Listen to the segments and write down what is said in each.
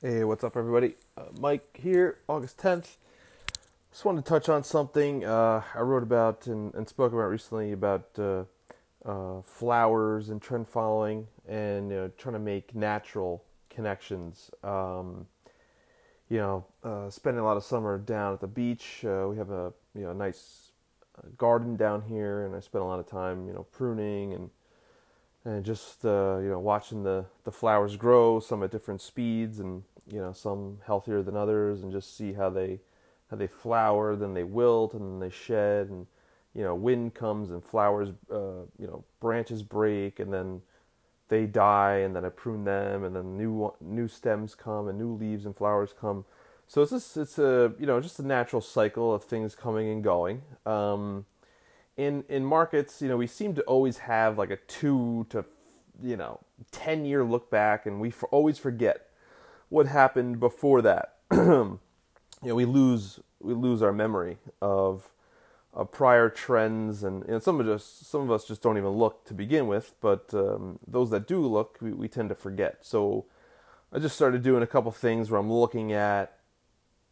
Hey, what's up, everybody? Uh, Mike here, August 10th. Just wanted to touch on something uh, I wrote about and, and, spoke about recently about uh, uh flowers and trend following and you know, trying to make natural connections. Um, you know, uh, spending a lot of summer down at the beach. Uh, we have a you know nice garden down here, and I spent a lot of time you know pruning and and just uh, you know watching the the flowers grow, some at different speeds, and you know some healthier than others, and just see how they how they flower, then they wilt, and then they shed, and you know wind comes and flowers, uh, you know branches break, and then they die, and then I prune them, and then new new stems come, and new leaves and flowers come. So it's just, it's a you know just a natural cycle of things coming and going. Um, in in markets, you know, we seem to always have like a two to you know ten year look back, and we for, always forget what happened before that. you know, we lose we lose our memory of of prior trends, and know, some of us some of us just don't even look to begin with. But um, those that do look, we, we tend to forget. So I just started doing a couple things where I'm looking at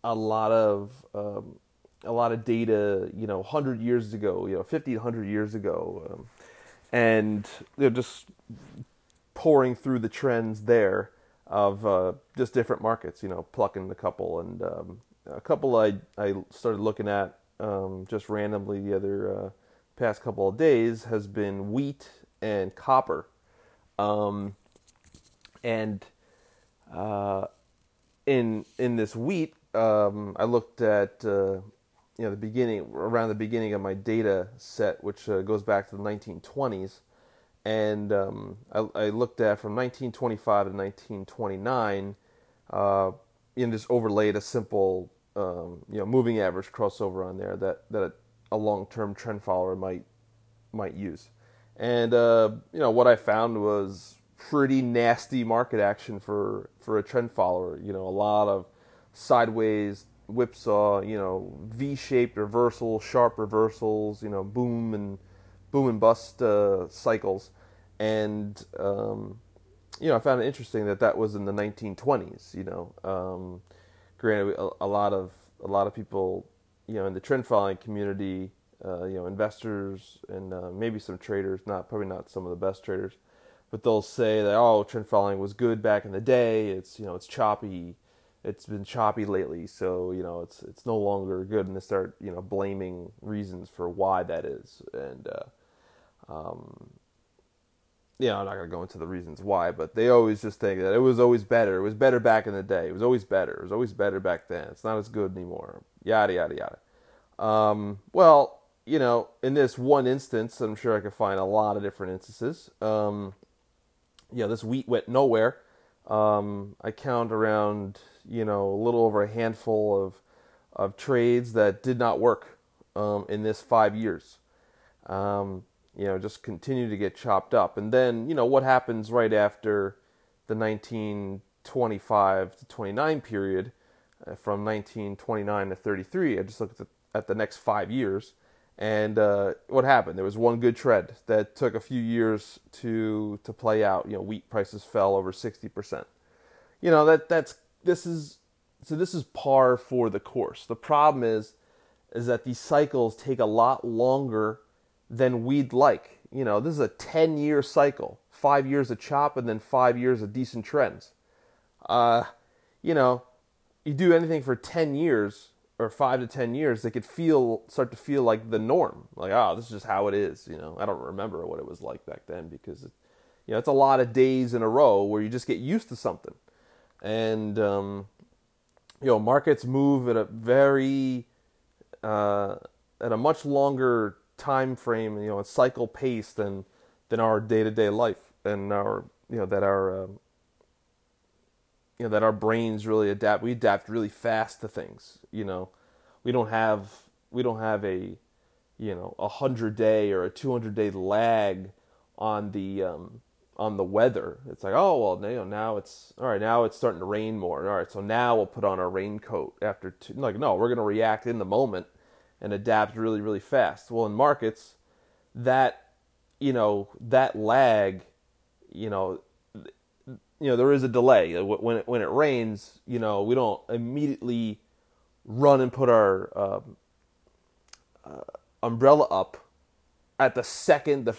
a lot of um, a lot of data, you know, 100 years ago, you know, 50, 100 years ago, um, and they're just poring through the trends there of uh, just different markets, you know, plucking a couple, and um, a couple I I started looking at um, just randomly the other uh, past couple of days has been wheat and copper, um, and uh, in in this wheat, um, I looked at uh, you know the beginning around the beginning of my data set, which uh, goes back to the 1920s, and um, I, I, looked at from 1925 to 1929, uh, and just overlaid a simple um, you know moving average crossover on there that that a long-term trend follower might might use, and uh, you know what I found was pretty nasty market action for for a trend follower. You know a lot of sideways whipsaw, you know, V-shaped reversal, sharp reversals, you know, boom and boom and bust uh, cycles, and um, you know, I found it interesting that that was in the 1920s. You know, um, granted, a, a, lot of a lot of people, you know, in the trend following community, uh, you know, investors and uh, maybe some traders, not probably not some of the best traders, but they'll say that oh, trend following was good back in the day. It's you know, it's choppy it's been choppy lately, so you know it's it's no longer good, and they start you know blaming reasons for why that is, and uh, um, yeah, I'm not gonna go into the reasons why, but they always just think that it was always better. It was better back in the day. It was always better. It was always better back then. It's not as good anymore. Yada yada yada. Um, well, you know, in this one instance, I'm sure I could find a lot of different instances. Um, yeah, this wheat went nowhere. Um, I count around you know, a little over a handful of of trades that did not work um, in this five years. Um, you know, just continue to get chopped up. And then, you know, what happens right after the 1925 to 29 period, uh, from 1929 to 33? I just looked at the, at the next five years. And uh, what happened? There was one good trend that took a few years to to play out. You know, wheat prices fell over sixty percent. You know that that's this is so this is par for the course. The problem is is that these cycles take a lot longer than we'd like. You know, this is a 10 year cycle, five years of chop and then five years of decent trends. Uh, you know, you do anything for 10 years or five to 10 years, they could feel, start to feel like the norm. Like, oh, this is just how it is. You know, I don't remember what it was like back then because, it, you know, it's a lot of days in a row where you just get used to something and um, you know markets move at a very uh, at a much longer time frame, you know, a cycle pace than than our day to day life and our you know that our um, you know that our brains really adapt. We adapt really fast to things. You know, we don't have we don't have a you know a hundred day or a two hundred day lag on the um, on the weather. It's like, oh well, know, now it's all right. Now it's starting to rain more. All right, so now we'll put on our raincoat after. Two, like, no, we're going to react in the moment and adapt really, really fast. Well, in markets, that you know that lag, you know, you know there is a delay when it, when it rains. You know we don't immediately run and put our um, uh, umbrella up at the second the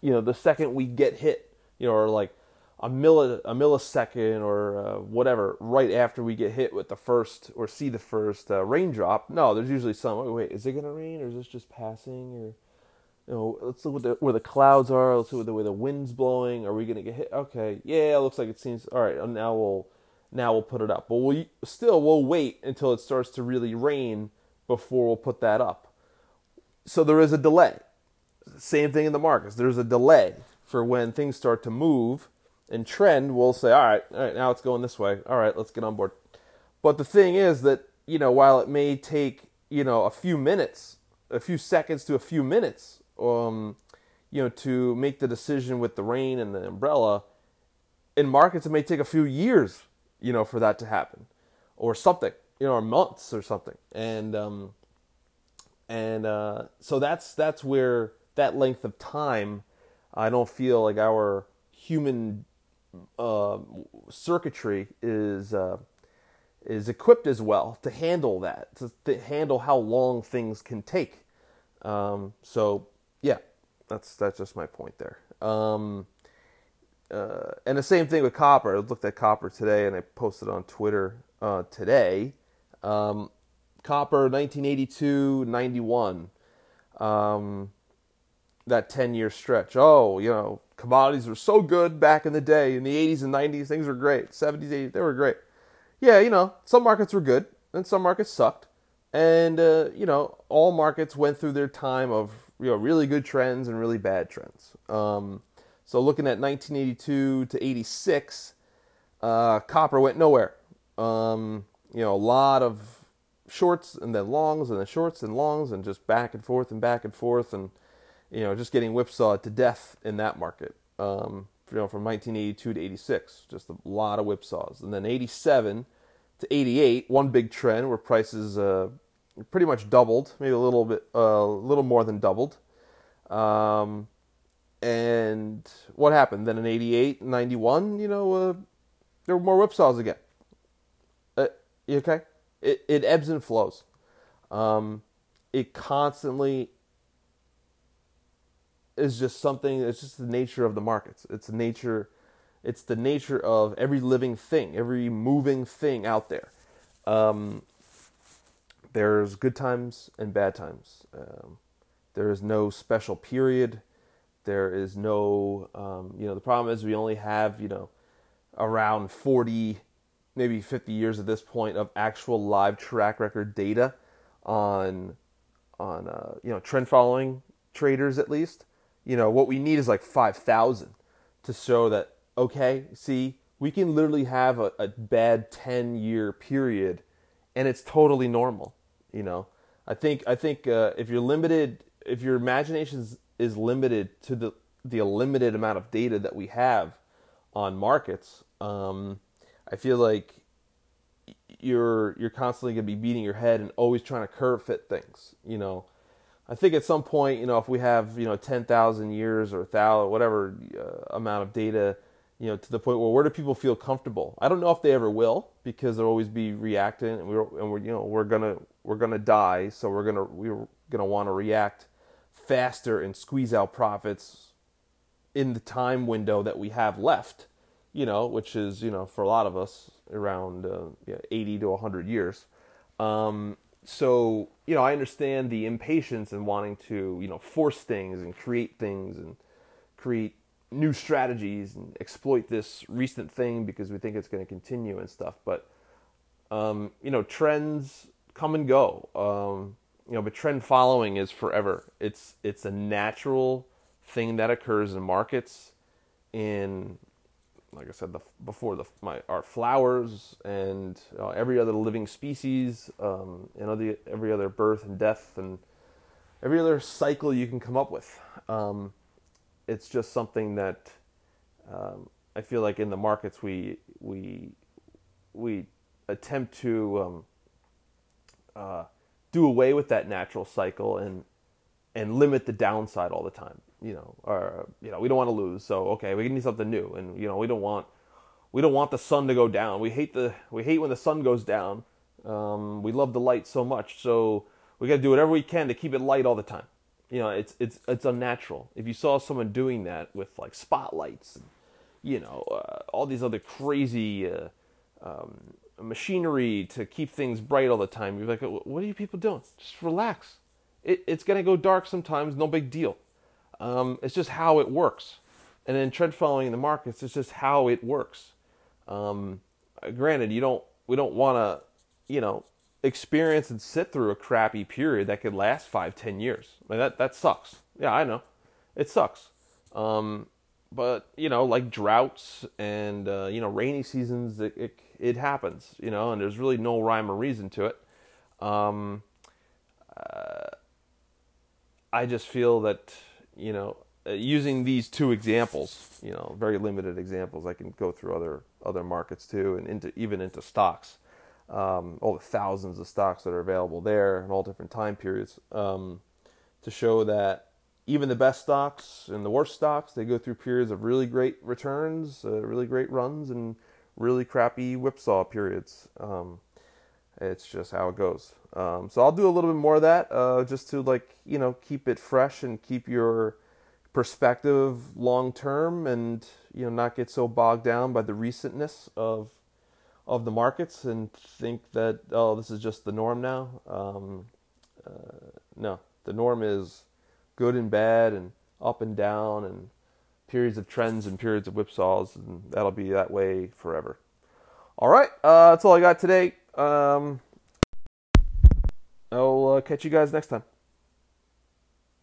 you know the second we get hit. You know or like a milli a millisecond or uh, whatever right after we get hit with the first or see the first uh, raindrop. No, there's usually some. Wait, wait, is it gonna rain or is this just passing? Or you know, let's look the, where the clouds are. Let's look at the way the wind's blowing. Are we gonna get hit? Okay, yeah, it looks like it seems. All right, now we'll now we'll put it up. But we still we'll wait until it starts to really rain before we'll put that up. So there is a delay. Same thing in the markets. There's a delay for when things start to move and trend, we'll say, all right, all right, now it's going this way. All right, let's get on board. But the thing is that, you know, while it may take, you know, a few minutes, a few seconds to a few minutes, um, you know, to make the decision with the rain and the umbrella, in markets it may take a few years, you know, for that to happen, or something, you know, or months or something, and um, and uh, so that's that's where that length of time, I don't feel like our human uh, circuitry is uh, is equipped as well to handle that, to, handle how long things can take. Um, so yeah, that's that's just my point there. Um, uh, and the same thing with copper. I looked at copper today, and I posted on Twitter uh, today. Um, copper 1982 91 um, that 10 year stretch. Oh you know commodities were so good back in the day in the 80s and 90s things were great. 70s 80s they were great. Yeah you know some markets were good and some markets sucked. And uh, you know all markets went through their time of you know really good trends and really bad trends. Um, so looking at 1982 to 86 uh, copper went nowhere. Um, you know a lot of shorts and then longs and then shorts and longs and just back and forth and back and forth. And you know, just getting whipsawed to death in that market. Um, you know, from 1982 to 86, just a lot of whipsaws, and then 87 to 88, one big trend where prices uh, pretty much doubled, maybe a little bit, uh, a little more than doubled. Um, and what happened then in 88, 91? You know, uh, there were more whipsaws again. Uh, okay, it it ebbs and flows. Um, it constantly is just something. It's just the nature of the markets. It's the nature. It's the nature of every living thing, every moving thing out there. Um, there's good times and bad times. Um, there is no special period. There is no, um, you know, the problem is we only have, you know, around 40, maybe 50 years at this point of actual live track record data on, on, uh, you know, trend following traders at least you know, what we need is like 5,000 to show that, okay, see, we can literally have a, a bad 10 year period and it's totally normal, you know. I think I think uh, if you're limited, if your imagination is, limited to the the limited amount of data that we have on markets, um, I feel like you're you're constantly gonna be beating your head and always trying to curve fit things. You know, I think at some point, you know, if we have you know ten thousand years or thousand whatever uh, amount of data, you know, to the point where where do people feel comfortable? I don't know if they ever will because they'll always be reacting, and we're and we're you know we're gonna we're gonna die, so we're gonna we're gonna want to react faster and squeeze out profits in the time window that we have left, you know, which is you know for a lot of us around uh, yeah, 80 to 100 years. Um, so you know, I understand the impatience and wanting to you know force things and create things and create new strategies and exploit this recent thing because we think it's going to continue and stuff. But um, you know, trends come and go. Um, you know, but trend following is forever. It's it's a natural thing that occurs in markets in like I said the, before, the my our flowers and uh, every other living species, um, and other, every other birth and death, and every other cycle you can come up with. Um, it's just something that um, I feel like in the markets we we we attempt to um, uh, do away with that natural cycle and and limit the downside all the time you know, or you know, we don't want to lose. So okay, we need something new, and you know, we don't want we don't want the sun to go down. We hate the we hate when the sun goes down. Um, we love the light so much, so we got to do whatever we can to keep it light all the time. You know, it's it's it's unnatural. If you saw someone doing that with like spotlights, and, you know, uh, all these other crazy uh, um, machinery to keep things bright all the time, you're like, what are you people doing? Just relax. It, it's gonna go dark sometimes. No big deal. Um, it's just how it works. And then trend following in the markets, it's just how it works. Um, granted, you don't we don't want to, you know, experience and sit through a crappy period that could last five, ten years. Like that that sucks. Yeah, I know, it sucks. Um, but you know, like droughts and uh, you know rainy seasons, it, it, it happens. You know, and there's really no rhyme or reason to it. Um, uh, I just feel that you know uh, using these two examples, you know, very limited examples. I can go through other other markets too, and into even into stocks, um, all the thousands of stocks that are available there in all different time periods, um, to show that even the best stocks and the worst stocks they go through periods of really great returns, uh, really great runs, and really crappy whipsaw periods. Um, it's just how it goes. Um, so I'll do a little bit more of that, uh, just to like you know keep it fresh and keep your perspective long term and you know not get so bogged down by the recentness of of the markets and think that oh this is just the norm now. Um, uh, no the norm is good and bad and up and down and periods of trends and periods of whipsaws and that'll be that way forever. All right uh, that's all i got today um, i'll uh, catch you guys next time